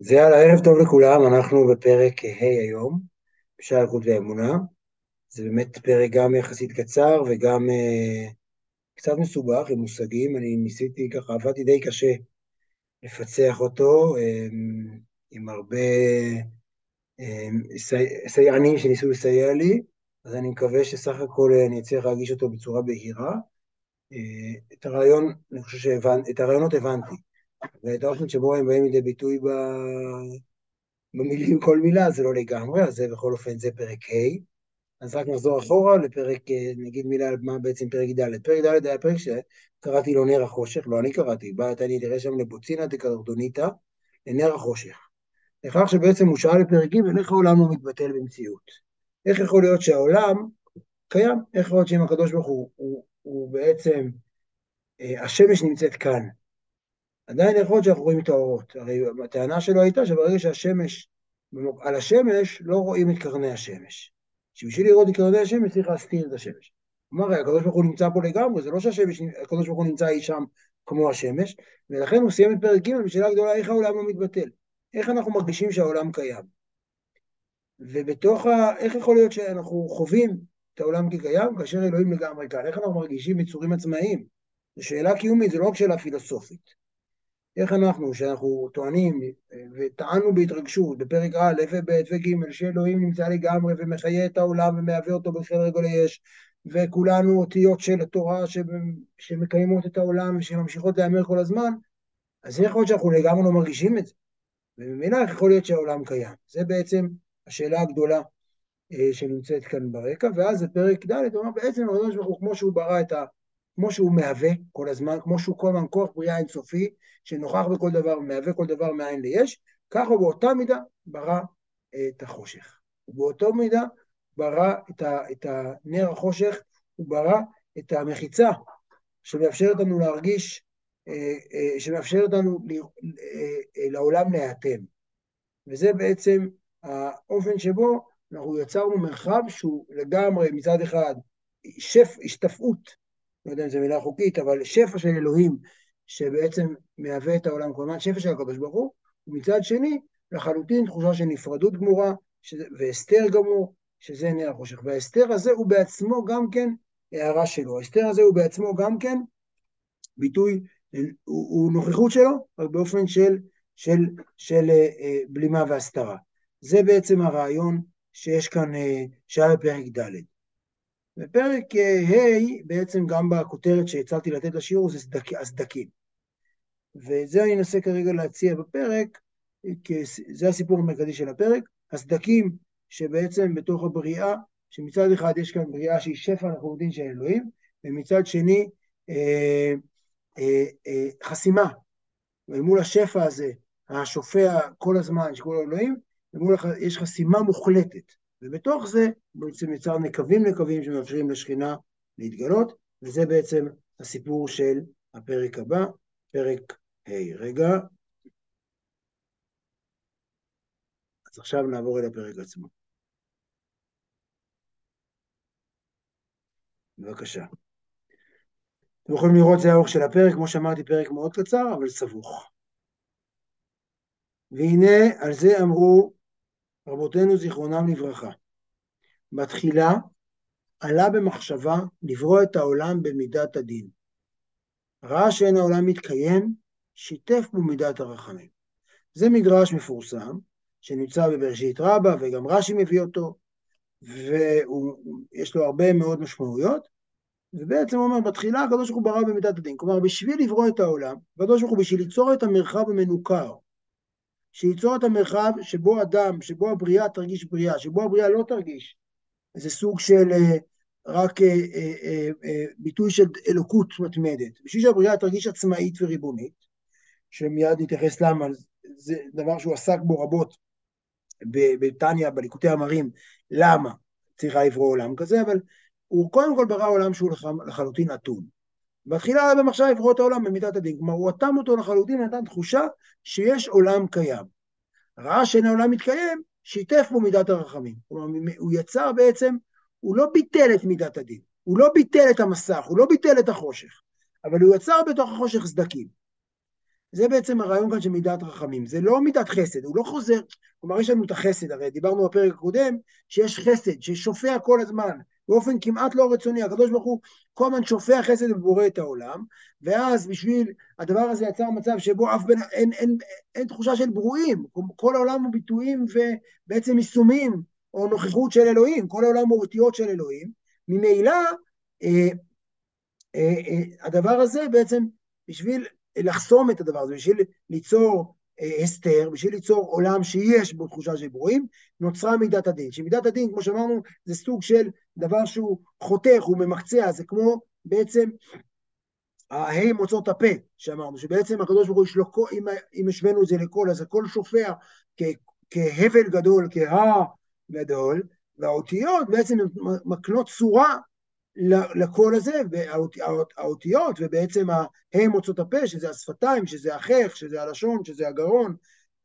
אז יאללה, ערב טוב לכולם, אנחנו בפרק ה' היום, בשעה אלקות ואמונה. זה באמת פרק גם יחסית קצר וגם uh, קצת מסובך עם מושגים. אני ניסיתי ככה, עבדתי די קשה לפצח אותו, um, עם הרבה um, סי, סייענים שניסו לסייע לי, אז אני מקווה שסך הכל אני אצליח להגיש אותו בצורה בהירה. Uh, את הרעיון, אני חושב שהבנתי, את הרעיונות הבנתי. ואת האופן שבו הם באים לידי ביטוי ב... במילים כל מילה, זה לא לגמרי, אז זה בכל אופן זה פרק ה'. אז רק נחזור אחורה לפרק, נגיד מילה על מה בעצם פרק ד'. פרק ד' היה פרק שקראתי לו נר החושך, לא אני קראתי, בא לי תראה שם לבוצינה דקרדוניתא, לנר החושך. לכך שבעצם הוא שאל לפרק ג' איך העולם לא מתבטל במציאות. איך יכול להיות שהעולם קיים? איך יכול להיות שאם הקדוש ברוך הוא, הוא, הוא בעצם, אה, השמש נמצאת כאן, עדיין יכול להיות שאנחנו רואים את האורות. הרי הטענה שלו הייתה שברגע שהשמש, על השמש לא רואים את קרני השמש. שבשביל לראות את קרני השמש צריך להסתיר את השמש. כלומר, הקדוש ברוך הוא נמצא פה לגמרי, זה לא שהקדוש ברוך הוא נמצא אי שם כמו השמש, ולכן הוא סיים את פרק ג' בשאלה גדולה איך העולם לא מתבטל. איך אנחנו מרגישים שהעולם קיים. ובתוך ה... איך יכול להיות שאנחנו חווים את העולם כקיים כאשר אלוהים לגמרי כאן? איך אנחנו מרגישים יצורים עצמאיים? זו שאלה קיומית, זו לא רק שאלה פילוסופית. איך אנחנו, שאנחנו טוענים וטענו בהתרגשות בפרק א' וב' וג' שאלוהים נמצא לגמרי ומחיה את העולם ומהווה אותו בחדר רגל יש וכולנו אותיות של התורה שמקיימות את העולם ושממשיכות להיאמר כל הזמן, אז איך יכול להיות שאנחנו לגמרי לא מרגישים את זה? וממילא איך יכול להיות שהעולם קיים? זה בעצם השאלה הגדולה אה, שנמצאת כאן ברקע, ואז בפרק ד' הוא אומר בעצם הקדוש ברוך הוא כמו שהוא ברא את ה... כמו שהוא מהווה כל הזמן, כמו שהוא כל הזמן כוח בריאה אינסופי, שנוכח בכל דבר ומהווה כל דבר מאין ליש, ככה באותה מידה ברא את החושך. ובאותו מידה ברא את, ה, את הנר החושך, הוא ברא את המחיצה שמאפשרת לנו להרגיש, אה, אה, שמאפשרת לנו אה, לעולם להיאטם. וזה בעצם האופן שבו אנחנו יצרנו מרחב שהוא לגמרי מצד אחד שף, השתפעות לא יודע אם זו מילה חוקית, אבל שפע של אלוהים, שבעצם מהווה את העולם, כלומר שפע של הקדוש ברוך הוא, ומצד שני, לחלוטין תחושה של נפרדות גמורה, שזה, והסתר גמור, שזה נר החושך. וההסתר הזה הוא בעצמו גם כן הערה שלו. ההסתר הזה הוא בעצמו גם כן ביטוי, הוא, הוא נוכחות שלו, רק באופן של, של, של אה, אה, בלימה והסתרה. זה בעצם הרעיון שיש כאן, אה, שהיה בפרק ד'. בפרק ה', בעצם גם בכותרת שהצעתי לתת לשיעור, זה סדק, הסדקים. ואת זה אני אנסה כרגע להציע בפרק, כי זה הסיפור המרכזי של הפרק, הסדקים שבעצם בתוך הבריאה, שמצד אחד יש כאן בריאה שהיא שפע יודעים של אלוהים, ומצד שני אה, אה, אה, חסימה. ומול השפע הזה, השופע כל הזמן של כל האלוהים, יש חסימה מוחלטת. ובתוך זה בעצם יצר נקבים נקבים שמאפשרים לשכינה להתגלות, וזה בעצם הסיפור של הפרק הבא, פרק ה'. רגע. אז עכשיו נעבור אל הפרק עצמו. בבקשה. אתם יכולים לראות, זה האורך של הפרק, כמו שאמרתי, פרק מאוד קצר, אבל סבוך. והנה, על זה אמרו רבותינו זיכרונם לברכה. בתחילה עלה במחשבה לברוא את העולם במידת הדין. ראה שאין העולם מתקיים, שיתף בו מידת הרחמים. זה מדרש מפורסם, שנמצא בבראשית רבה, וגם רש"י מביא אותו, ויש לו הרבה מאוד משמעויות, ובעצם הוא אומר, בתחילה הקדוש ברוך הוא ברא במידת הדין. כלומר, בשביל לברוא את העולם, הקדוש ברוך הוא בשביל ליצור את המרחב המנוכר, שייצור את המרחב שבו אדם, שבו הבריאה תרגיש בריאה, שבו הבריאה לא תרגיש. זה סוג של אה, רק אה, אה, ביטוי של אלוקות מתמדת. בשביל שהבריאה תרגיש עצמאית וריבונית, שמיד נתייחס למה, זה דבר שהוא עסק בו רבות בתניא, בליקוטי המרים, למה צריכה לברוא עולם כזה, אבל הוא קודם כל ברא עולם שהוא לחלוטין אטום. בתחילה היה במחשבה לברוא את העולם במידת הדין, כלומר הוא אטם אותו לחלוטין, נתן תחושה שיש עולם קיים. ראה שאין העולם מתקיים, שיתף בו מידת הרחמים. כלומר, הוא יצר בעצם, הוא לא ביטל את מידת הדין, הוא לא ביטל את המסך, הוא לא ביטל את החושך, אבל הוא יצר בתוך החושך סדקים. זה בעצם הרעיון כאן של מידת רחמים. זה לא מידת חסד, הוא לא חוזר, כלומר יש לנו את החסד, הרי דיברנו בפרק הקודם, שיש חסד, ששופע כל הזמן, באופן כמעט לא רצוני, הקדוש ברוך הוא כל הזמן שופע חסד ובורא את העולם, ואז בשביל הדבר הזה יצר מצב שבו אף בין, אין, אין, אין, אין תחושה של ברואים, כל העולם הוא ביטויים ובעצם יישומים או נוכחות של אלוהים, כל העולם הוא אותיות של אלוהים, ממילא אה, אה, אה, הדבר הזה בעצם בשביל לחסום את הדבר הזה, בשביל ליצור אה, הסתר, בשביל ליצור עולם שיש בו תחושה של ברואים, נוצרה מידת הדין. שמידת הדין, כמו שאמרנו, זה סוג של דבר שהוא חותך, הוא ממקצע, זה כמו בעצם ההי מוצאות הפה, שאמרנו, שבעצם הקדוש ברוך הוא יש לו, אם, אם השווינו את זה לקול, אז הקול שופע כ, כהבל גדול, כהה גדול, והאותיות בעצם מקנות צורה לקול הזה, האותיות, ובעצם ההם מוצאות הפה, שזה השפתיים, שזה החך, שזה הלשון, שזה הגרון,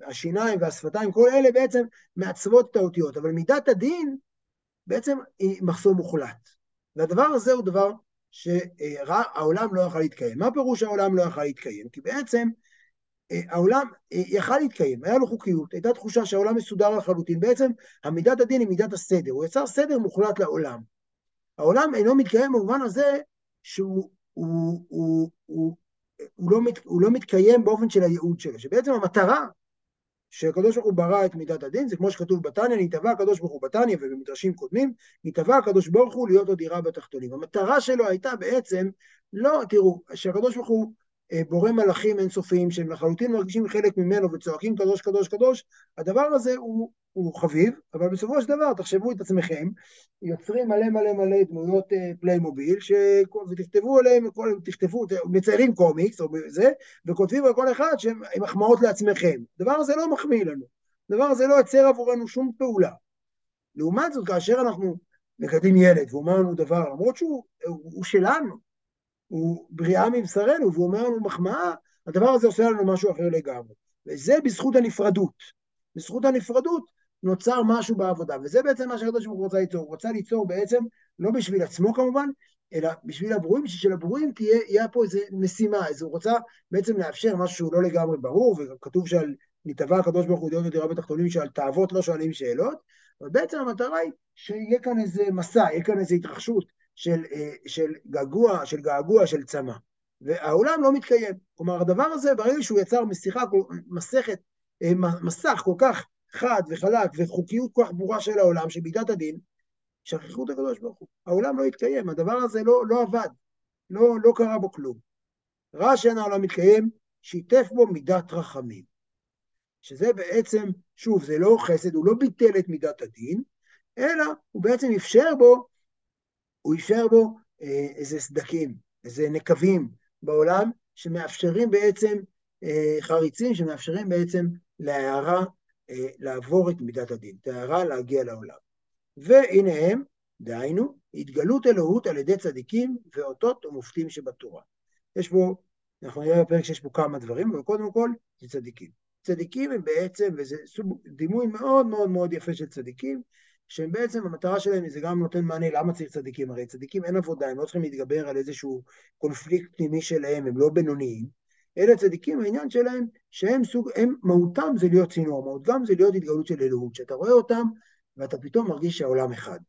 השיניים והשפתיים, כל אלה בעצם מעצבות את האותיות, אבל מידת הדין בעצם היא מחסום מוחלט. והדבר הזה הוא דבר שהעולם לא יכל להתקיים. מה פירוש העולם לא יכל להתקיים? כי בעצם אה, העולם אה, יכל להתקיים, היה לו חוקיות, הייתה תחושה שהעולם מסודר לחלוטין. בעצם המידת הדין היא מידת הסדר, הוא יצר סדר מוחלט לעולם. העולם אינו מתקיים במובן הזה שהוא הוא, הוא, הוא, הוא, לא, מת, הוא לא מתקיים באופן של הייעוד שלו, שבעצם המטרה שהקדוש ברוך הוא ברא את מידת הדין, זה כמו שכתוב בתניא, נתבע הקדוש ברוך הוא בתניא ובמדרשים קודמים, נתבע הקדוש ברוך הוא להיות עוד דירה בתחתונים. המטרה שלו הייתה בעצם, לא, תראו, שהקדוש ברוך הוא אה, בורא מלאכים אינסופיים שהם לחלוטין מרגישים חלק ממנו וצועקים קדוש קדוש קדוש, הדבר הזה הוא, הוא חביב, אבל בסופו של דבר, תחשבו את עצמכם, יוצרים מלא מלא מלא דמויות פליימוביל, ש... ותכתבו עליהם, תכתבו, מציירים קומיקס או זה, וכותבים על כל אחד שהם מחמאות לעצמכם. הדבר הזה לא מחמיא לנו, הדבר הזה לא יוצר עבורנו שום פעולה. לעומת זאת, כאשר אנחנו מגדלים ילד והוא אומר לנו דבר, למרות שהוא הוא שלנו, הוא בריאה מבשרנו, והוא אומר לנו מחמאה, הדבר הזה עושה לנו משהו אחר לגמרי. וזה בזכות הנפרדות. בזכות הנפרדות נוצר משהו בעבודה, וזה בעצם מה שהקדוש ברוך הוא רוצה ליצור. הוא רוצה ליצור בעצם, לא בשביל עצמו כמובן, אלא בשביל הברואים, בשביל שלברואים תהיה, יהיה פה איזו משימה, איזו הוא רוצה בעצם לאפשר משהו שהוא לא לגמרי ברור, וכתוב שעל נתבע הקדוש ברוך הוא להיות בדירה בתחתונים שעל תאוות לא שואלים שאלות, אבל בעצם המטרה היא שיהיה כאן איזה מסע, יהיה כאן איזו התרחשות של, אה, של געגוע, של געגוע, של צמא. והעולם לא מתקיים. כלומר, הדבר הזה, ברגע שהוא יצר משיחה, מסכת, אה, מסך כל כך חד וחלק וחוקיות כך ברורה של העולם, שמידת הדין, שכחו את הקדוש ברוך הוא. העולם לא התקיים, הדבר הזה לא, לא עבד, לא, לא קרה בו כלום. רע שאין העולם מתקיים, שיתף בו מידת רחמים. שזה בעצם, שוב, זה לא חסד, הוא לא ביטל את מידת הדין, אלא הוא בעצם אפשר בו הוא אישר בו אה, איזה סדקים, איזה נקבים בעולם, שמאפשרים בעצם, אה, חריצים שמאפשרים בעצם להערה לעבור את מידת הדין, ההערה להגיע לעולם. והנה הם, דהיינו, התגלות אלוהות על ידי צדיקים ואותות ומופתים שבתורה. יש פה, אנחנו נראה בפרק שיש פה כמה דברים, אבל קודם כל זה צדיקים. צדיקים הם בעצם, וזה דימוי מאוד מאוד מאוד יפה של צדיקים, שהם בעצם, המטרה שלהם זה גם נותן מענה למה צריך צדיקים, הרי צדיקים אין עבודה, הם לא צריכים להתגבר על איזשהו קונפליקט פנימי שלהם, הם לא בינוניים, אלא צדיקים, העניין שלהם, שהם סוג, הם, מהותם זה להיות צינור, מהותם זה להיות התגלות של אלוהות, שאתה רואה אותם ואתה פתאום מרגיש שהעולם אחד.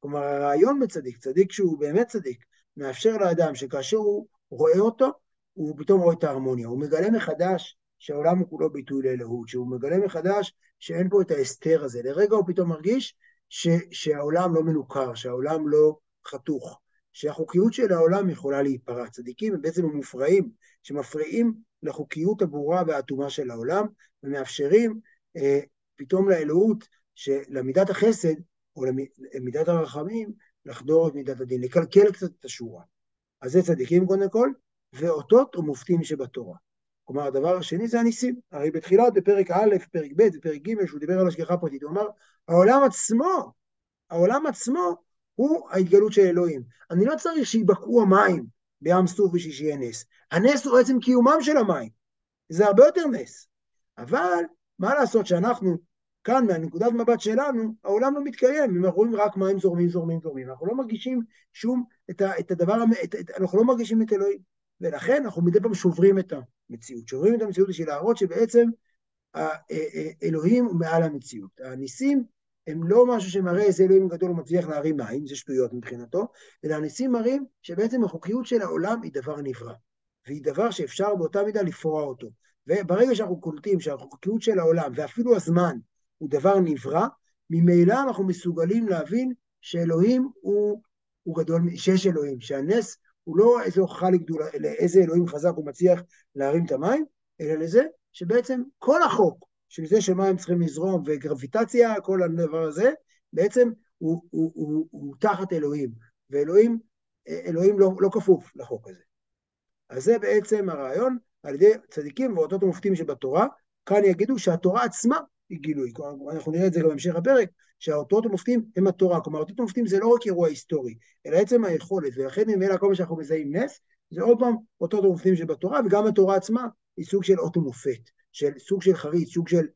כלומר, הרעיון בצדיק, צדיק שהוא באמת צדיק, מאפשר לאדם שכאשר הוא רואה אותו, הוא פתאום רואה את ההרמוניה, הוא מגלה מחדש שהעולם הוא כולו ביטוי לאלוהות, שהוא מגלה מחדש שאין פה את ההסתר הזה. לרגע הוא פתאום מרגיש ש, שהעולם לא מנוכר, שהעולם לא חתוך, שהחוקיות של העולם יכולה להיפרע. צדיקים הם בעצם המופרעים, שמפריעים לחוקיות הברורה והאטומה של העולם, ומאפשרים אה, פתאום לאלוהות, למידת החסד, או למידת הרחמים, לחדור את מידת הדין, לקלקל קצת את השורה. אז זה צדיקים קודם כל, ואותות ומופתים שבתורה. כלומר, הדבר השני זה הניסים. הרי בתחילת, בפרק א', פרק ב' ופרק ג', שהוא דיבר על השגחה פרטית, הוא אמר, העולם עצמו, העולם עצמו הוא ההתגלות של אלוהים. אני לא צריך שיבקעו המים בים סוף בשביל שיהיה נס. הנס הוא עצם קיומם של המים. זה הרבה יותר נס. אבל מה לעשות שאנחנו, כאן מהנקודת מבט שלנו, העולם לא מתקיים, אם אנחנו רואים רק מים זורמים, זורמים, זורמים. אנחנו לא מרגישים שום, את, ה, את הדבר, את, את, אנחנו לא מרגישים את אלוהים. ולכן אנחנו מדי פעם שוברים את, המציאות. שוברים את המציאות בשביל להראות שבעצם אלוהים הוא מעל המציאות. הניסים הם לא משהו שמראה איזה אלוהים גדול הוא מצליח להרים מים, זה שטויות מבחינתו, אלא הניסים מראים שבעצם החוקיות של העולם היא דבר נברא, והיא דבר שאפשר באותה מידה לפרוע אותו. וברגע שאנחנו קולטים שהחוקיות של העולם, ואפילו הזמן, הוא דבר נברא, ממילא אנחנו מסוגלים להבין שאלוהים הוא, הוא גדול, שיש אלוהים, שהנס הוא לא איזו הוכחה לגדולה, אלא איזה אלוהים חזק הוא מצליח להרים את המים, אלא לזה שבעצם כל החוק של זה שמים צריכים לזרום וגרביטציה, כל הדבר הזה, בעצם הוא, הוא, הוא, הוא, הוא תחת אלוהים, ואלוהים אלוהים לא, לא כפוף לחוק הזה. אז זה בעצם הרעיון על ידי צדיקים ואותות ומופתים שבתורה, כאן יגידו שהתורה עצמה היא גילוי. אנחנו נראה את זה גם בהמשך הפרק, שהאותות המופתים הם התורה. כלומר, האותות המופתים זה לא רק אירוע היסטורי, אלא עצם היכולת, ולכן ממילא כל מה שאנחנו מזהים נס, זה עוד פעם אותות המופתים שבתורה, וגם התורה עצמה היא סוג של אות ומופת, של סוג של חריץ, סוג של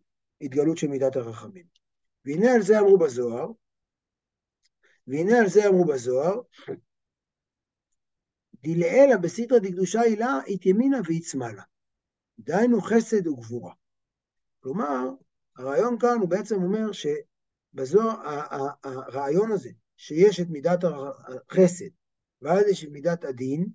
התגלות של מידת הרחמים. והנה על זה אמרו בזוהר, והנה על זה אמרו בזוהר, דילאלה בסתרא דקדושה הילה, אית ימינה ואית שמאלה. דהיינו חסד וגבורה. כלומר, הרעיון כאן הוא בעצם אומר שבזוהר, הרעיון הזה, שיש את מידת החסד, ואז יש את מידת הדין,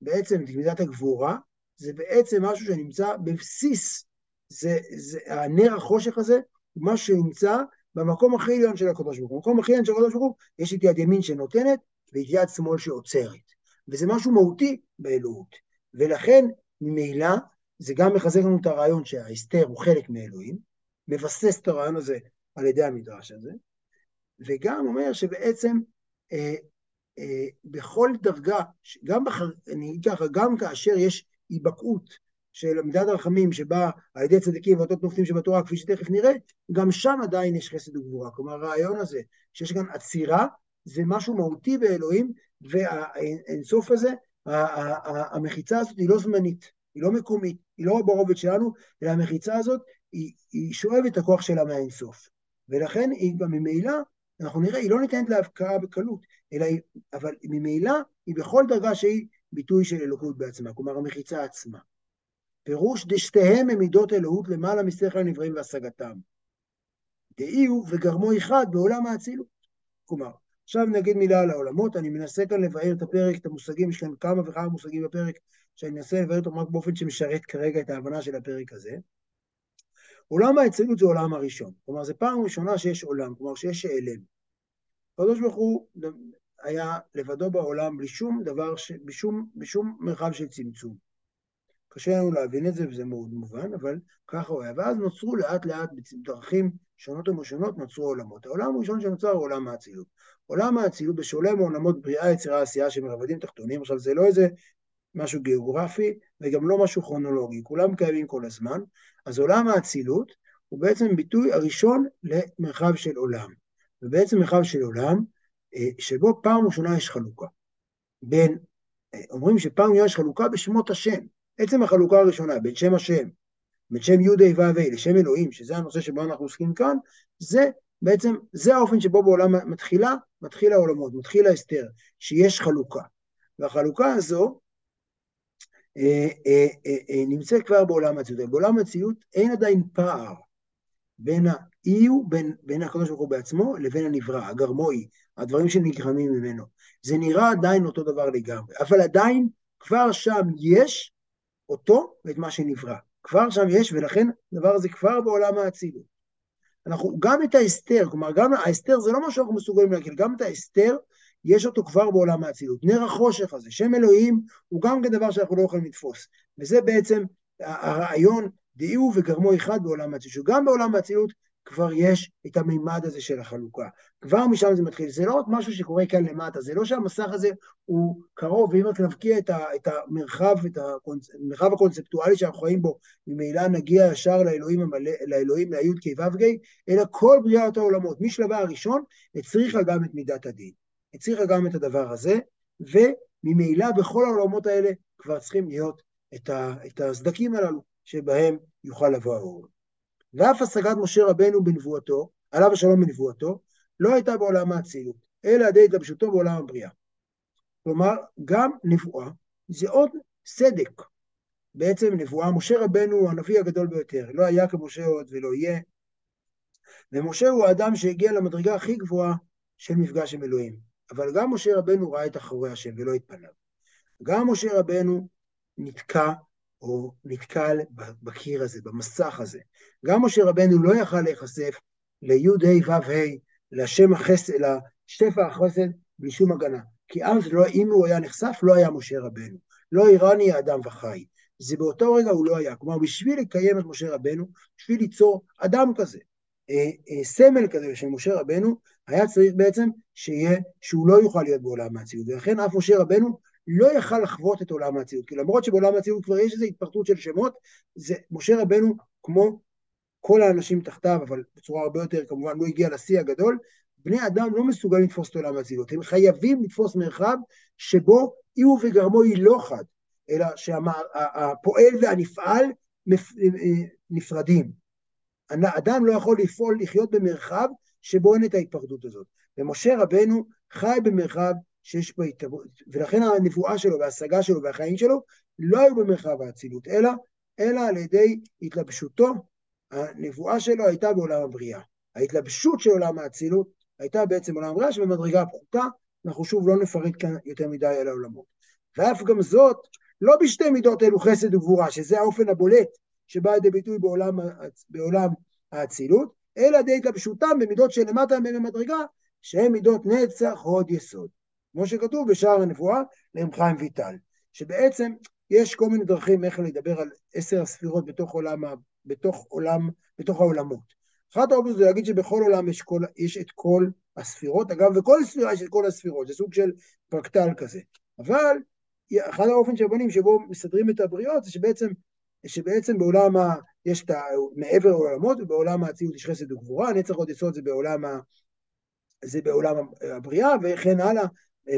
בעצם את מידת הגבורה, זה בעצם משהו שנמצא בבסיס, זה, זה, הנר החושך הזה הוא משהו שנמצא במקום הכי עליון של הקדוש ברוך הוא. במקום הכי עליון של הקדוש ברוך הוא יש את יד ימין שנותנת ואת יד שמאל שעוצרת. וזה משהו מהותי באלוהות. ולכן, ממילא, זה גם מחזק לנו את הרעיון שההסתר הוא חלק מאלוהים, מבסס את הרעיון הזה על ידי המדרש הזה, וגם אומר שבעצם אה, אה, בכל דרגה, גם בח... אני אגיד ככה, גם כאשר יש היבקעות של מידת הרחמים שבאה על ידי צדיקים ואותות נופלים שבתורה, כפי שתכף נראה, גם שם עדיין יש חסד וגבורה. כלומר, הרעיון הזה שיש כאן עצירה, זה משהו מהותי באלוהים, והאינסוף הזה, המחיצה הזאת היא לא זמנית, היא לא מקומית, היא לא ברובד שלנו, אלא המחיצה הזאת היא, היא שואבת את הכוח שלה מהאינסוף. ולכן היא גם ממילא, אנחנו נראה, היא לא ניתנת להבקעה בקלות, אלא היא, אבל ממילא היא בכל דרגה שהיא ביטוי של אלוקות בעצמה, כלומר המחיצה עצמה. פירוש דשתיהם הם מידות אלוהות למעלה משכל הנבראים והשגתם. דאי הוא וגרמו אחד בעולם האצילות. כלומר, עכשיו נגיד מילה על העולמות, אני מנסה כאן לבאר את הפרק, את המושגים, יש כאן כמה וכמה מושגים בפרק, שאני מנסה לבאר אותם רק באופן שמשרת כרגע את ההבנה של הפרק הזה. עולם האצילות זה עולם הראשון, כלומר זו פעם ראשונה שיש עולם, כלומר שיש העלם. הקדוש ברוך הוא היה לבדו בעולם בלי שום דבר, ש... בשום, בשום מרחב של צמצום. קשה לנו להבין את זה וזה מאוד מובן, אבל ככה הוא היה. ואז נוצרו לאט לאט בדרכים שונות ומשונות נוצרו עולמות. העולם הראשון שנוצר הוא עולם האצילות. עולם האצילות בשונה מעולמות בריאה, יצירה, עשייה שמרבדים תחתונים, עכשיו זה לא איזה משהו גיאוגרפי וגם לא משהו כרונולוגי, כולם קיימים כל הזמן, אז עולם האצילות הוא בעצם ביטוי הראשון למרחב של עולם. ובעצם מרחב של עולם שבו פעם ראשונה יש חלוקה. בין, אה, אומרים שפעם ראשונה יש חלוקה בשמות השם. עצם החלוקה הראשונה בין שם השם, בין שם י' ה' ו' ה' לשם אלוהים, שזה הנושא שבו אנחנו עוסקים כאן, זה בעצם, זה האופן שבו בעולם מתחילה, מתחיל העולמות, מתחיל ההסתר, שיש חלוקה. והחלוקה הזו אה, אה, אה, אה, נמצאת כבר בעולם האצילות. בעולם האצילות אין עדיין פער בין האי הוא, בין, בין הקדוש ברוך הוא בעצמו לבין הנברא, הגרמואי, הדברים שנגרמים ממנו. זה נראה עדיין אותו דבר לגמרי, אבל עדיין כבר שם יש אותו ואת מה שנברא. כבר שם יש, ולכן הדבר הזה כבר בעולם האצילות. אנחנו, גם את ההסתר, כלומר, גם ההסתר זה לא מה שאנחנו מסוגלים להגיד, גם את ההסתר, יש אותו כבר בעולם האצילות. נר החושך הזה, שם אלוהים, הוא גם כן דבר שאנחנו לא יכולים לתפוס. וזה בעצם הרעיון, דהיו וגרמו אחד בעולם האצילות, שגם בעולם האצילות כבר יש את המימד הזה של החלוקה. כבר משם זה מתחיל. זה לא רק משהו שקורה כאן למטה, זה לא שהמסך הזה הוא קרוב, ואם רק נבקיע את, ה, את המרחב, את. המרחב הקונספטואלי שאנחנו חיים בו, ממילא נגיע ישר לאלוהים, לאלוהים, לי"ק ו"ק, אלא כל בריאת העולמות, משלבה הראשון, הצריכה גם את מידת הדין. הצריכה גם את הדבר הזה, וממילא בכל העולמות האלה כבר צריכים להיות את, ה, את הסדקים הללו, שבהם יוכל לבוא האור. ואף השגת משה רבנו בנבואתו, עליו השלום בנבואתו, לא הייתה בעולם האצילות, אלא ידי התלבשותו בעולם הבריאה. כלומר, גם נבואה זה עוד סדק בעצם נבואה, משה רבנו הוא הנביא הגדול ביותר, לא היה כמשה עוד ולא יהיה. ומשה הוא האדם שהגיע למדרגה הכי גבוהה של מפגש עם אלוהים. אבל גם משה רבנו ראה את אחורי השם ולא התפניו. גם משה רבנו נתקע או נתקל בקיר הזה, במסך הזה. גם משה רבנו לא יכל להיחשף לי"ה ו"ה, לשם החסד, לשפע החסד, בלי שום הגנה. כי אז, לא, אם הוא היה נחשף, לא היה משה רבנו. לא איראני האדם וחי. זה באותו רגע הוא לא היה. כלומר, בשביל לקיים את משה רבנו, בשביל ליצור אדם כזה, אה, אה, סמל כזה של משה רבנו, היה צריך בעצם שיהיה, שהוא לא יוכל להיות בעולם האצילות. ולכן אף משה רבנו לא יכל לחוות את עולם האצילות. כי למרות שבעולם האצילות כבר יש איזו התפרטות של שמות, זה משה רבנו, כמו כל האנשים תחתיו, אבל בצורה הרבה יותר, כמובן, לא הגיע לשיא הגדול, בני אדם לא מסוגלים לתפוס את עולם האצילות. הם חייבים לתפוס מרחב שבו אי הוא וגרמו היא לא חד, אלא שהפועל והנפעל נפרדים. אדם לא יכול לפעול, לחיות במרחב שבו אין את ההתפרדות הזאת. ומשה רבנו חי במרחב שיש בו התערבות, ולכן הנבואה שלו וההשגה שלו והחיים שלו לא היו במרחב האצילות, אלא, אלא על ידי התלבשותו, הנבואה שלו הייתה בעולם הבריאה. ההתלבשות של עולם האצילות הייתה בעצם עולם הבריאה שבמדרגה הפחותה, אנחנו שוב לא נפרט כאן יותר מדי על העולמות. ואף גם זאת, לא בשתי מידות אלו חסד וגבורה, שזה האופן הבולט שבא לידי ביטוי בעולם, בעולם האצילות, אלא די התלבשותם במידות שלמטה מהם במדרגה, שהן מידות נצח, הוד, יסוד. כמו שכתוב בשער הנבואה להם חיים ויטל, שבעצם יש כל מיני דרכים איך לדבר על עשר הספירות בתוך עולם, בתוך עולם, בתוך העולמות. אחת האופציות זה להגיד שבכל עולם יש, כל, יש את כל הספירות, אגב, בכל ספירה יש את כל הספירות, זה סוג של פרקטל כזה. אבל אחד האופן שבונים שבו מסדרים את הבריות זה שבעצם, שבעצם בעולם ה... יש את ה... מעבר לעולמות, ובעולם האצילות יש חסד וגבורה, נצח עוד יסוד זה בעולם, ה... זה בעולם הבריאה, וכן הלאה,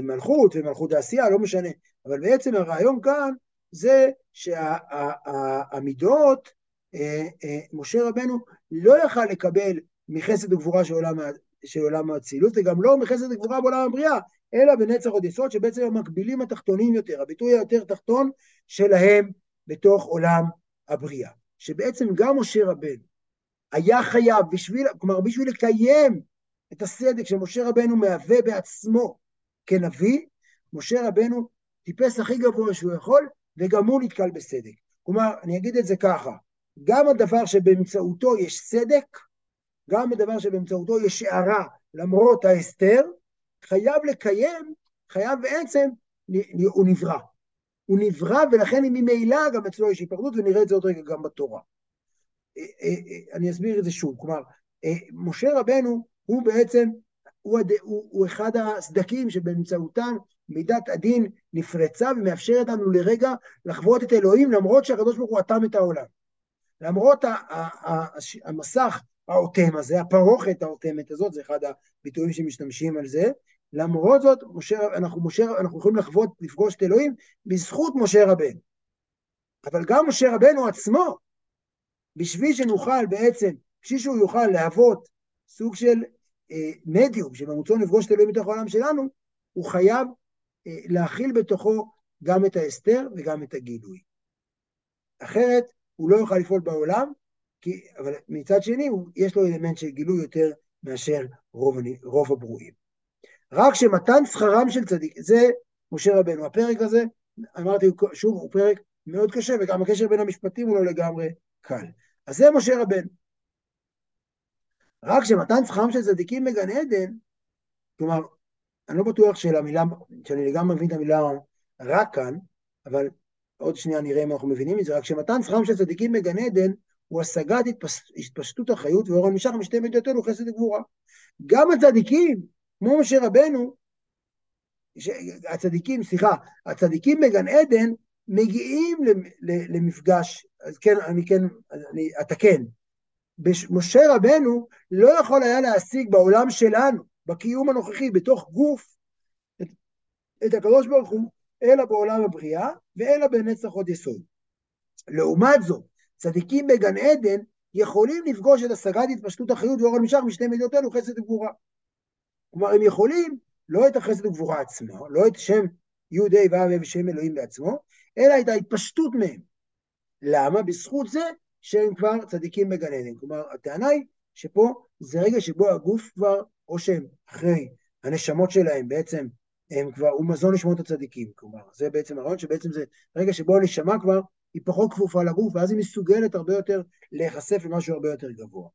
מלכות ומלכות העשייה, לא משנה. אבל בעצם הרעיון כאן זה שהמידות, אה, אה, משה רבנו לא יכל לקבל מחסד וגבורה של עולם, של עולם האצילות, וגם לא מחסד וגבורה בעולם הבריאה, אלא בנצח עוד יסוד, שבעצם המקבילים התחתונים יותר, הביטוי היותר תחתון שלהם בתוך עולם הבריאה. שבעצם גם משה רבנו היה חייב, בשביל, כלומר בשביל לקיים את הסדק שמשה רבנו מהווה בעצמו כנביא, משה רבנו טיפס הכי גבוה שהוא יכול, וגם הוא נתקל בסדק. כלומר, אני אגיד את זה ככה, גם הדבר שבאמצעותו יש סדק, גם הדבר שבאמצעותו יש הערה למרות ההסתר, חייב לקיים, חייב בעצם, הוא נברא. הוא נברא ולכן ממילא גם אצלו יש היפרדות ונראה את זה עוד רגע גם בתורה. אה, אה, אה, אני אסביר את זה שוב, כלומר, משה רבנו הוא בעצם, הוא, הוא, הוא אחד הסדקים שבאמצעותם מידת הדין נפרצה ומאפשרת לנו לרגע לחוות את אלוהים למרות שהקדוש ברוך הוא אטם את העולם. למרות המסך האוטם הזה, הפרוכת האוטמת הזאת, זה אחד הביטויים שמשתמשים על זה, למרות זאת, משה, אנחנו, משה, אנחנו יכולים לחוות, לפגוש את אלוהים בזכות משה רבנו. אבל גם משה רבנו עצמו, בשביל שנוכל בעצם, בשביל שהוא יוכל להוות סוג של מדיום, שבמוצאו נפגוש את אלוהים בתוך העולם שלנו, הוא חייב אה, להכיל בתוכו גם את ההסתר וגם את הגילוי. אחרת, הוא לא יוכל לפעול בעולם, כי, אבל מצד שני, יש לו אלמנט של גילוי יותר מאשר רוב, רוב הברואים. רק שמתן שכרם של צדיק, זה משה רבנו. הפרק הזה, אמרתי שוב, הוא פרק מאוד קשה, וגם הקשר בין המשפטים הוא לא לגמרי קל. אז זה משה רבנו. רק שמתן שכרם של צדיקים בגן עדן, כלומר, אני לא בטוח שלמילה, שאני לגמרי מבין את המילה רק כאן, אבל עוד שנייה נראה אם אנחנו מבינים את זה, רק שמתן שכרם של צדיקים בגן עדן הוא השגת התפשטות החיות ואור הנמשך משתי מידותינו חסד וגבורה. גם הצדיקים כמו משה רבנו, הצדיקים, סליחה, הצדיקים בגן עדן מגיעים למפגש, אז כן, אני כן, אני אתקן. משה רבנו לא יכול היה להשיג בעולם שלנו, בקיום הנוכחי, בתוך גוף, את, את הקדוש ברוך הוא, אלא בעולם הבריאה, ואלא בנצח עוד יסוד. לעומת זאת, צדיקים בגן עדן יכולים לפגוש את השגת התפשטות החיות ואור הנמשך משתי מידות אלו, חסד וגבורה. כלומר, הם יכולים לא את החסד וגבורה עצמו, לא את שם י' ה' ו' ושם אלוהים בעצמו, אלא את ההתפשטות מהם. למה? בזכות זה שהם כבר צדיקים בגן עדן. כלומר, הטענה היא שפה זה רגע שבו הגוף כבר, או שהם אחרי הנשמות שלהם בעצם, הם כבר, הוא מזון נשמות הצדיקים. כלומר, זה בעצם הרעיון שבעצם זה רגע שבו הנשמה כבר היא פחות כפופה לגוף, ואז היא מסוגלת הרבה יותר להיחשף למשהו הרבה יותר גבוה.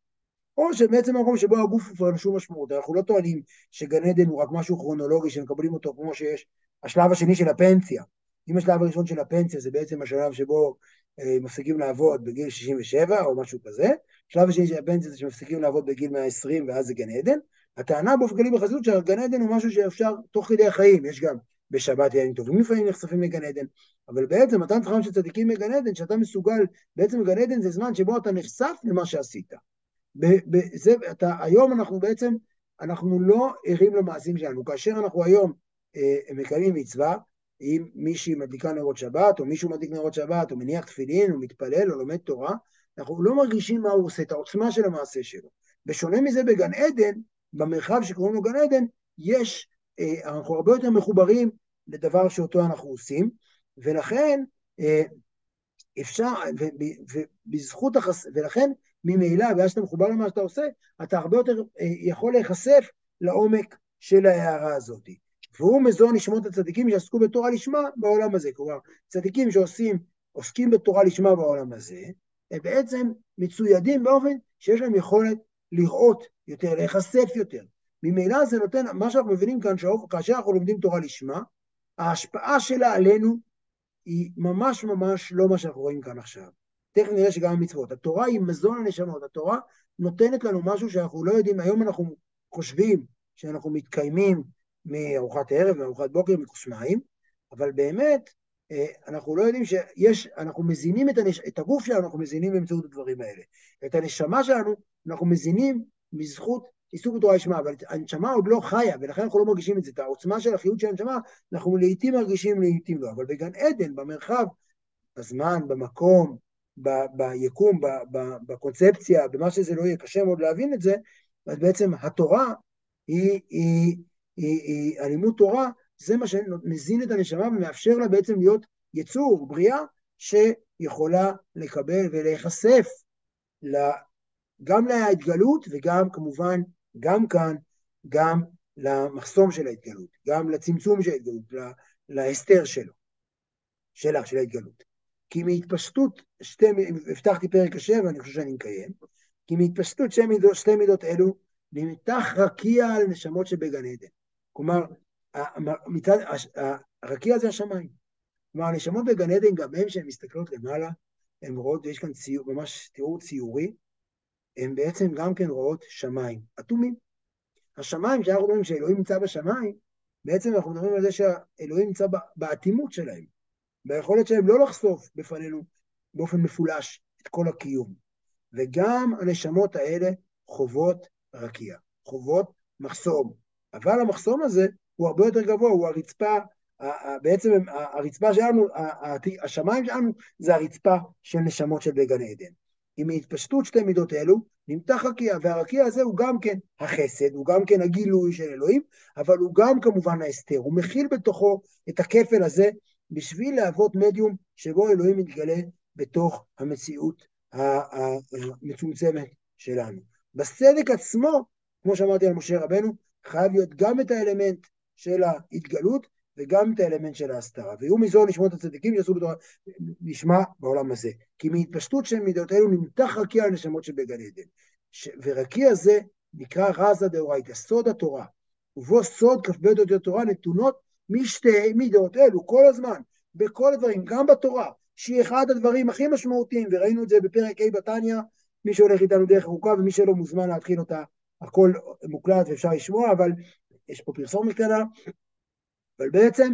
או שבעצם המקום שבו הגוף הוא כבר אין שום משמעות. אנחנו לא טוענים שגן עדן הוא רק משהו כרונולוגי שמקבלים אותו כמו שיש השלב השני של הפנסיה. אם השלב הראשון של הפנסיה זה בעצם השלב שבו מפסיקים לעבוד בגיל 67 או משהו כזה, השלב השני של הפנסיה זה שמפסיקים לעבוד בגיל 120 ואז זה גן עדן. הטענה באופן כללי בחסידות שהגן עדן הוא משהו שאפשר תוך כדי החיים, יש גם בשבת ימים טובים לפעמים נחשפים לגן עדן, אבל בעצם מתן צרכם של צדיקים בגן עדן, שאתה מסוגל, בעצם גן עדן זה זמן שבו אתה נחשף למה שעשית. זה, אתה, היום אנחנו בעצם, אנחנו לא ערים למעשים שלנו. כאשר אנחנו היום אה, מקיימים מצווה, אם מישהי מדליקה נרות שבת, או מישהו מדליק נרות שבת, או מניח תפילין, או מתפלל, או לומד תורה, אנחנו לא מרגישים מה הוא עושה, את העוצמה של המעשה שלו. בשונה מזה בגן עדן, במרחב שקוראים לו גן עדן, יש, אה, אנחנו הרבה יותר מחוברים לדבר שאותו אנחנו עושים, ולכן אה, אפשר, ובזכות החס... ולכן ממילא, בגלל שאתה מחובר למה שאתה עושה, אתה הרבה יותר אה, יכול להיחשף לעומק של ההערה הזאת. והוא מזון נשמות הצדיקים שעסקו בתורה לשמה בעולם הזה. כלומר, צדיקים שעושים, עוסקים בתורה לשמה בעולם הזה, הם בעצם מצוידים באופן שיש להם יכולת לראות יותר, להיחשף יותר. ממילא זה נותן, מה שאנחנו מבינים כאן, כאשר אנחנו לומדים תורה לשמה, ההשפעה שלה עלינו היא ממש ממש לא מה שאנחנו רואים כאן עכשיו. תכף נראה שגם המצוות. התורה היא מזון הנשמות, התורה נותנת לנו משהו שאנחנו לא יודעים, היום אנחנו חושבים שאנחנו מתקיימים מארוחת ערב, מארוחת בוקר, מכוס מים, אבל באמת אה, אנחנו לא יודעים שיש, אנחנו מזינים את, הנש... את הגוף שלנו, אנחנו מזינים באמצעות הדברים האלה. את הנשמה שלנו אנחנו מזינים מזכות עיסוק בתורה לשמה, אבל הנשמה עוד לא חיה, ולכן אנחנו לא מרגישים את זה. את העוצמה של החיות של הנשמה, אנחנו לעיתים מרגישים, לעיתים לא. אבל בגן עדן, במרחב, בזמן, במקום, ב- ביקום, ב- ב- בקונספציה, במה שזה לא יהיה, קשה מאוד להבין את זה, אז בעצם התורה היא, היא הלימוד תורה, זה מה שמזין את הנשמה ומאפשר לה בעצם להיות יצור, בריאה, שיכולה לקבל ולהיחשף גם להתגלות וגם כמובן, גם כאן, גם למחסום של ההתגלות, גם לצמצום של ההתגלות, להסתר שלו, שלה, של ההתגלות. כי מהתפשטות שתי, הבטחתי פרק השם ואני חושב שאני מקיים, כי מהתפשטות מידות, שתי מידות אלו נמתח רקיע על נשמות שבגן עדן. כלומר, מצד, הרקיע זה השמיים. כלומר, הנשמות בגן עדן, גם הן, שהן מסתכלות למעלה, הן רואות, ויש כאן ציור, ממש תיאור ציורי, הן בעצם גם כן רואות שמיים, אטומים. השמיים, כשאנחנו אומרים שאלוהים נמצא בשמיים, בעצם אנחנו מדברים על זה שאלוהים נמצא באטימות שלהם, ביכולת שלהם לא לחשוף בפנינו באופן מפולש את כל הקיום. וגם הנשמות האלה חוות רקיע, חוות מחסום. אבל המחסום הזה הוא הרבה יותר גבוה, הוא הרצפה, בעצם הרצפה שלנו, השמיים שלנו זה הרצפה של נשמות של בגן עדן. עם התפשטות שתי מידות אלו, נמתח רקיע, והרקיע הזה הוא גם כן החסד, הוא גם כן הגילוי של אלוהים, אבל הוא גם כמובן ההסתר, הוא מכיל בתוכו את הכפל הזה בשביל להוות מדיום שבו אלוהים מתגלה בתוך המציאות המצומצמת שלנו. בסדק עצמו, כמו שאמרתי על משה רבנו, חייב להיות גם את האלמנט של ההתגלות וגם את האלמנט של ההסתרה. ויהיו מזו נשמות הצדיקים שיעשו בתורה, נשמע בעולם הזה. כי מהתפשטות של מידות אלו נמתח רקיע הנשמות שבגן עדן. ש... ורקיע זה נקרא רזה דאורייתא, סוד התורה. ובו סוד כ"ב אותיות תורה נתונות משתי מידות אלו כל הזמן, בכל הדברים, גם בתורה, שהיא אחד הדברים הכי משמעותיים, וראינו את זה בפרק ה' בתניא, מי שהולך איתנו דרך ארוכה ומי שלא מוזמן להתחיל אותה, הכל מוקלט ואפשר לשמוע, אבל יש פה פרסומת קטנה, אבל בעצם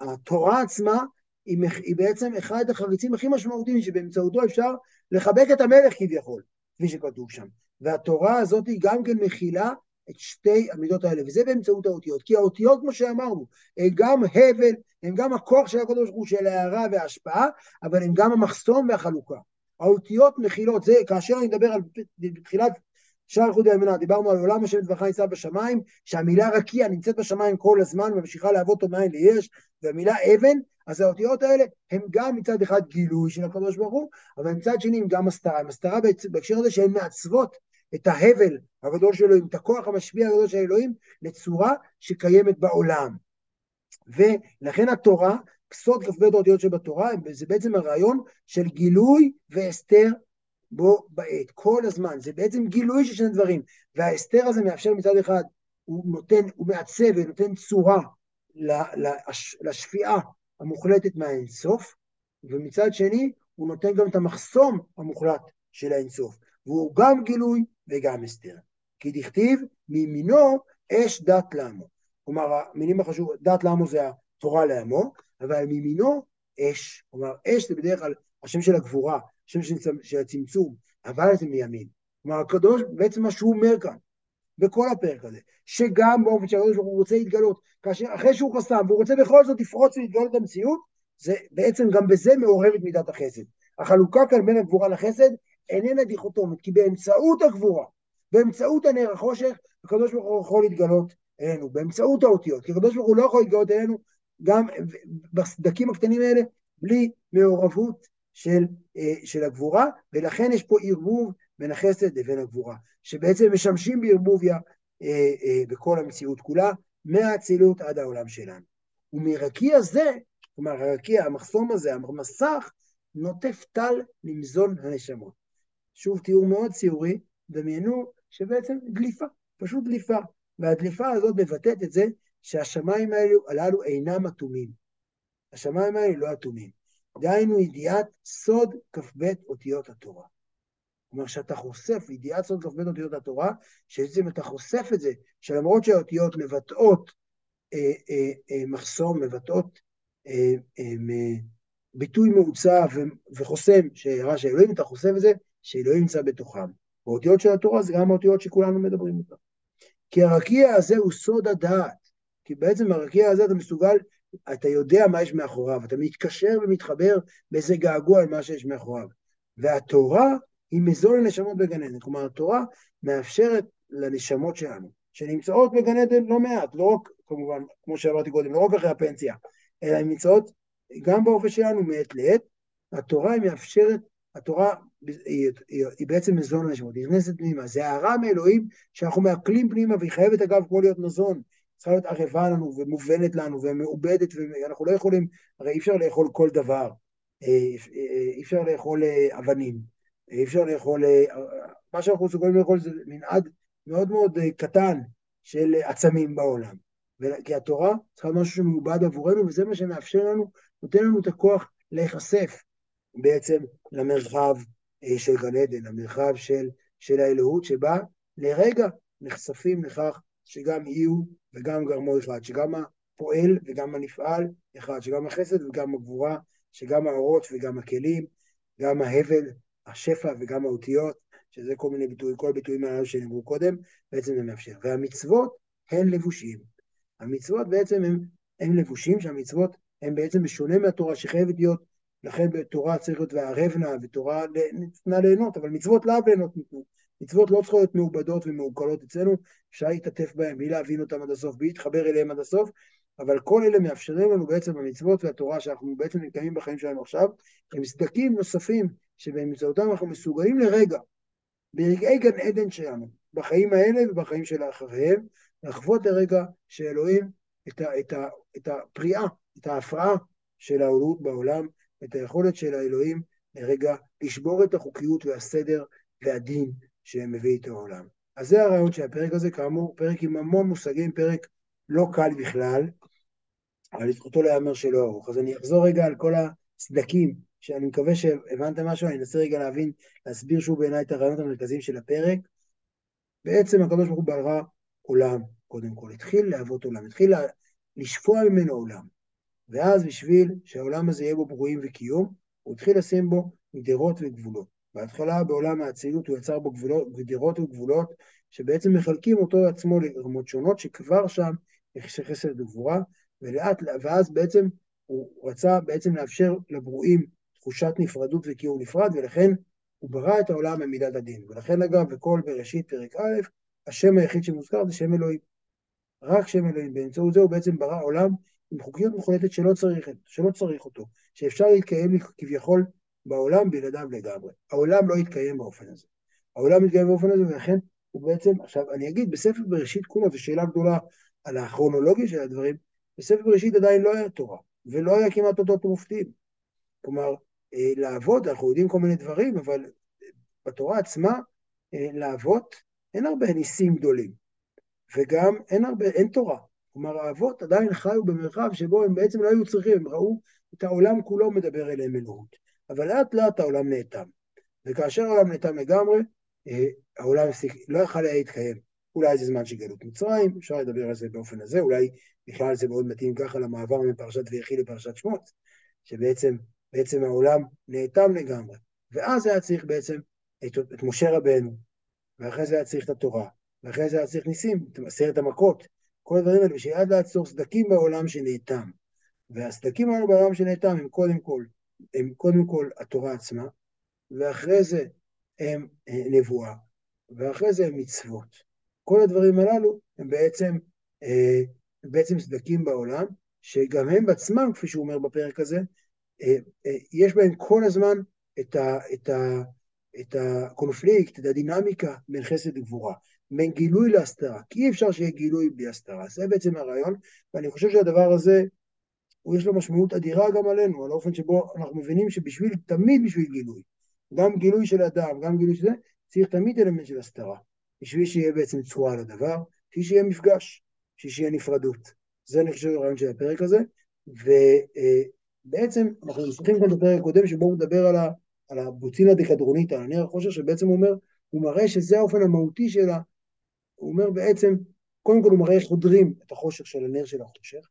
התורה עצמה היא, בעצם אחד החריצים הכי משמעותיים שבאמצעותו אפשר לחבק את המלך כביכול, כפי שכתוב שם. והתורה הזאת היא גם כן מכילה את שתי המידות האלה, וזה באמצעות האותיות. כי האותיות, כמו שאמרנו, הן גם הבל, הן גם הכוח של הקדוש ברוך הוא, של ההערה וההשפעה, אבל הן גם המחסום והחלוקה. האותיות מכילות, זה כאשר אני מדבר על בתחילת שער חודי האמונה, דיברנו על עולם השם דברך ניצב בשמיים, שהמילה רקיע נמצאת בשמיים כל הזמן וממשיכה להוות אותו מאין ליש, והמילה אבן, אז האותיות האלה הן גם מצד אחד גילוי של הקדוש ברוך הוא, אבל מצד שני הן גם הסתרה. הן הסתרה בהקשר הזה שהן מעצבות את ההבל הגדול של אלוהים, את הכוח המשפיע הגדול של אלוהים, לצורה שקיימת בעולם. ולכן התורה, כסות כ"ב האותיות שבתורה, זה בעצם הרעיון של גילוי והסתר בו בעת, כל הזמן. זה בעצם גילוי של שני דברים. וההסתר הזה מאפשר מצד אחד, הוא נותן, הוא מעצב ונותן צורה לשפיעה המוחלטת מהאינסוף, ומצד שני הוא נותן גם את המחסום המוחלט של האינסוף, והוא גם גילוי וגם הסתר. כי דכתיב מימינו אש דת לעמו. כלומר, המילים החשובות, דת לעמו זה התורה לעמו, אבל מימינו אש. כלומר, אש זה בדרך כלל השם של הגבורה, השם של הצמצום, אבל זה מימין. כלומר, הקדוש, בעצם מה שהוא אומר כאן, בכל הפרק הזה, שגם באופן שהקדוש ברוך הוא רוצה להתגלות, כאשר אחרי שהוא חסם והוא רוצה בכל זאת לפרוץ ולהתגלות את המציאות, זה בעצם גם בזה מעורר את מידת החסד. החלוקה כאן בין הגבורה לחסד איננה דיכוטומית, כי באמצעות הגבורה, באמצעות הנר החושך, הקדוש ברוך הוא יכול להתגלות אלינו, באמצעות האותיות, כי הקדוש ברוך הוא לא יכול להתגלות אלינו גם בסדקים הקטנים האלה, בלי מעורבות של, אה, של הגבורה, ולכן יש פה ערבוב בין החסד לבין הגבורה, שבעצם משמשים בערבוביה אה, אה, בכל המציאות כולה, מהאצילות עד העולם שלנו. ומרקיע זה, כלומר הרקיע, המחסום הזה, המסך, נוטף טל למזון הנשמות. שוב תיאור מאוד ציורי, דמיינו שבעצם דליפה, פשוט דליפה. והדליפה הזאת מבטאת את זה שהשמיים האלו, הללו אינם אטומים. השמיים האלה לא אטומים. דהיינו ידיעת סוד כ"ב אותיות התורה. כלומר, שאתה חושף, ידיעת סוד כ"ב אותיות התורה, שבעצם אתה חושף את זה, שלמרות שהאותיות מבטאות אה, אה, אה, מחסום, מבטאות אה, אה, ביטוי מעוצב וחוסם שהרע של אלוהים, אתה חושף את זה, שאלוהים נמצא בתוכם. האותיות של התורה זה גם האותיות שכולנו מדברים אותן. כי הרקיע הזה הוא סוד הדעת, כי בעצם הרקיע הזה אתה מסוגל, אתה יודע מה יש מאחוריו, אתה מתקשר ומתחבר באיזה געגוע על מה שיש מאחוריו. והתורה היא מזון לנשמות בגן עדן. כלומר, התורה מאפשרת לנשמות שלנו, שנמצאות בגן עדן לא מעט, לא רק, כמובן, כמו שאמרתי קודם, לא רק אחרי הפנסיה, אלא הן נמצאות גם באופן שלנו מעת לעת. התורה היא מאפשרת, התורה היא, היא, היא בעצם מזון לנשמות, היא נכנסת פנימה, זה הערה מאלוהים שאנחנו מעכלים פנימה, והיא חייבת אגב כמו להיות מזון, צריכה להיות ערבה לנו ומובנת לנו ומעובדת, ואנחנו לא יכולים, הרי אי אפשר לאכול כל דבר, אה, אה, אי אפשר לאכול אה, אבנים, אי אפשר לאכול, מה שאנחנו מסוגלים לאכול זה מנעד מאוד מאוד קטן של עצמים בעולם. כי התורה צריכה משהו שמעובד עבורנו, וזה מה שמאפשר לנו, נותן לנו את הכוח להיחשף בעצם למרחב של גן עדן, למרחב של, של האלוהות, שבה לרגע נחשפים לכך שגם יהיו וגם גרמו אחד, שגם הפועל וגם הנפעל אחד, שגם החסד וגם הגבורה, שגם האורות וגם הכלים, גם ההבל, השפע וגם האותיות, שזה כל מיני ביטויים, כל הביטויים האלה שנאמרו קודם, בעצם זה מאפשר. והמצוות הן לבושים. המצוות בעצם הן, הן לבושים, שהמצוות הן בעצם בשונה מהתורה שחייבת להיות, לכן בתורה צריך להיות והערב נא, ותורה ניתנה ליהנות, אבל מצוות לאו ליהנות ניתנו. מצוות לא צריכות להיות מעובדות ומעוקלות אצלנו, אפשר להתעטף בהן בלי להבין אותן עד הסוף, בלי להתחבר אליהן עד הסוף, אבל כל אלה מאפשרים לנו בעצם המצוות והתורה שאנחנו בעצם מקיימים בחיים שלנו עכשיו, הם סדקים נוספים שבאמצעותם אנחנו מסוגלים לרגע, ברגעי גן עדן שלנו, בחיים האלה ובחיים של האחריהם, לחוות לרגע שאלוהים את, ה, את, ה, את הפריאה, את ההפרעה של האלוהות בעולם, את היכולת של האלוהים לרגע לשבור את החוקיות והסדר והדין שמביא איתו העולם. אז זה הרעיון של הפרק הזה, כאמור, פרק עם המון מושגים, פרק לא קל בכלל, אבל לזכותו להיאמר שלא ארוך. אז אני אחזור רגע על כל הסדקים, שאני מקווה שהבנתם משהו, אני אנסה רגע להבין, להסביר שוב בעיניי את הרעיונות המרכזיים של הפרק. בעצם הקדוש ברוך הוא ברא עולם, קודם כל, התחיל להוות עולם, התחיל לשפוע ממנו עולם. ואז בשביל שהעולם הזה יהיה בו ברואים וקיום, הוא התחיל לשים בו גדרות וגבולות. בהתחלה בעולם האצילות הוא יצר בו גבולות, גדרות וגבולות שבעצם מחלקים אותו עצמו לרמות שונות, שכבר שם יש חסד וגבורה, ולאט, ואז בעצם הוא רצה בעצם לאפשר לברואים תחושת נפרדות וקיום נפרד, ולכן הוא ברא את העולם במידת הדין. ולכן אגב, בכל בראשית פרק א', השם היחיד שמוזכר זה שם אלוהים. רק שם אלוהים. באמצעות זה הוא בעצם ברא עולם עם חוקיות מוחלטת שלא צריך, שלא צריך אותו, שאפשר להתקיים כביכול בעולם בלעדיו לגמרי. העולם לא יתקיים באופן הזה. העולם יתקיים באופן הזה, ולכן הוא בעצם, עכשיו אני אגיד, בספר בראשית כולה, זו שאלה גדולה על הכרונולוגיה של הדברים, בספר בראשית עדיין לא היה תורה, ולא היה כמעט אותות מופתים. כלומר, אה, לעבוד, אנחנו יודעים כל מיני דברים, אבל בתורה עצמה, אה, לעבוד, אין הרבה ניסים גדולים, וגם אין הרבה, אין תורה. כלומר, האבות עדיין חיו במרחב שבו הם בעצם לא היו צריכים, הם ראו את העולם כולו מדבר אליהם אלוהות. אבל לאט לאט העולם נאטם. וכאשר העולם נאטם לגמרי, אה, העולם לא יכל היה להתקיים. אולי זה זמן של גלות מצרים, אפשר לדבר על זה באופן הזה, אולי בכלל זה מאוד מתאים ככה למעבר מפרשת ויחי לפרשת שמות, שבעצם בעצם העולם נאטם לגמרי. ואז היה צריך בעצם את, את משה רבנו, ואחרי זה היה צריך את התורה, ואחרי זה היה צריך ניסים, את עשרת המכות, כל הדברים האלה, ושיעד לעצור סדקים בעולם שנאטם. והסדקים האלו בעולם שנאטם הם קודם כל, הם קודם כל התורה עצמה, ואחרי זה הם אה, נבואה, ואחרי זה הם מצוות. כל הדברים הללו הם בעצם, אה, בעצם סדקים בעולם, שגם הם בעצמם, כפי שהוא אומר בפרק הזה, אה, יש בהם כל הזמן את, ה, את, ה, את הקונפליקט, את הדינמיקה בין חסד לגבורה. בין גילוי להסתרה, כי אי אפשר שיהיה גילוי בלי הסתרה. זה בעצם הרעיון, ואני חושב שהדבר הזה, יש לו משמעות אדירה גם עלינו, על האופן שבו אנחנו מבינים שבשביל, תמיד בשביל גילוי, גם גילוי של אדם, גם גילוי של זה, צריך תמיד אלמנט של הסתרה, בשביל שיהיה בעצם צורה על הדבר, בשביל שיהיה מפגש, בשביל שיהיה נפרדות. זה אני חושב הרעיון של הפרק הזה, ובעצם אנחנו ממשיכים כאן בפרק הקודם שבו הוא מדבר על, ה, על הבוצינה דקדרונית, על הנר החושר, שבעצם הוא אומר, הוא מראה שזה האופן המהותי של הוא אומר בעצם, קודם כל הוא מראה איך חודרים את החושך של הנר של החושך,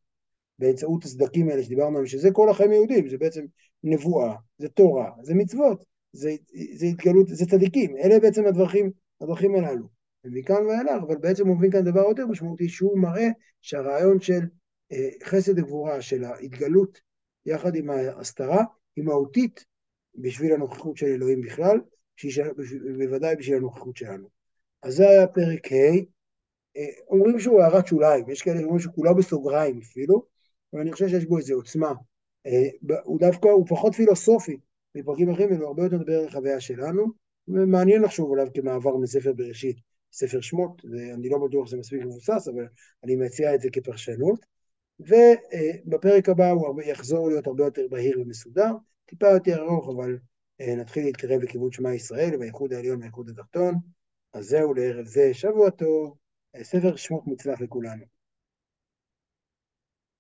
באמצעות הסדקים האלה שדיברנו עליהם, שזה כל החיים היהודים, זה בעצם נבואה, זה תורה, זה מצוות, זה, זה התגלות, זה צדיקים, אלה בעצם הדרכים, הדרכים הללו. ומכאן ואילך, אבל בעצם הוא מבין כאן דבר יותר משמעותי, שהוא מראה שהרעיון של אה, חסד וגבורה, של ההתגלות יחד עם ההסתרה, היא מהותית בשביל הנוכחות של אלוהים בכלל, בוודאי בשביל הנוכחות שלנו. אז זה היה פרק ה', אה, אומרים שהוא הערת שוליים, יש כאלה שאומרים שכולו בסוגריים אפילו, אבל אני חושב שיש בו איזו עוצמה. אה, הוא דווקא, הוא פחות פילוסופי מפרקים אחרים, הוא הרבה יותר מדבר על החוויה שלנו, ומעניין לחשוב עליו כמעבר מספר בראשית, ספר שמות, ואני לא בטוח שזה מספיק מבוסס, אבל אני מציע את זה כפרשנות. ובפרק הבא הוא יחזור להיות הרבה יותר בהיר ומסודר, טיפה יותר ארוך, אבל אה, נתחיל להתקרב לכיוון שמע ישראל, והאיחוד העליון והאיחוד התחתון. אז זהו לערב זה, שבוע טוב, ספר שמות מוצלח לכולנו.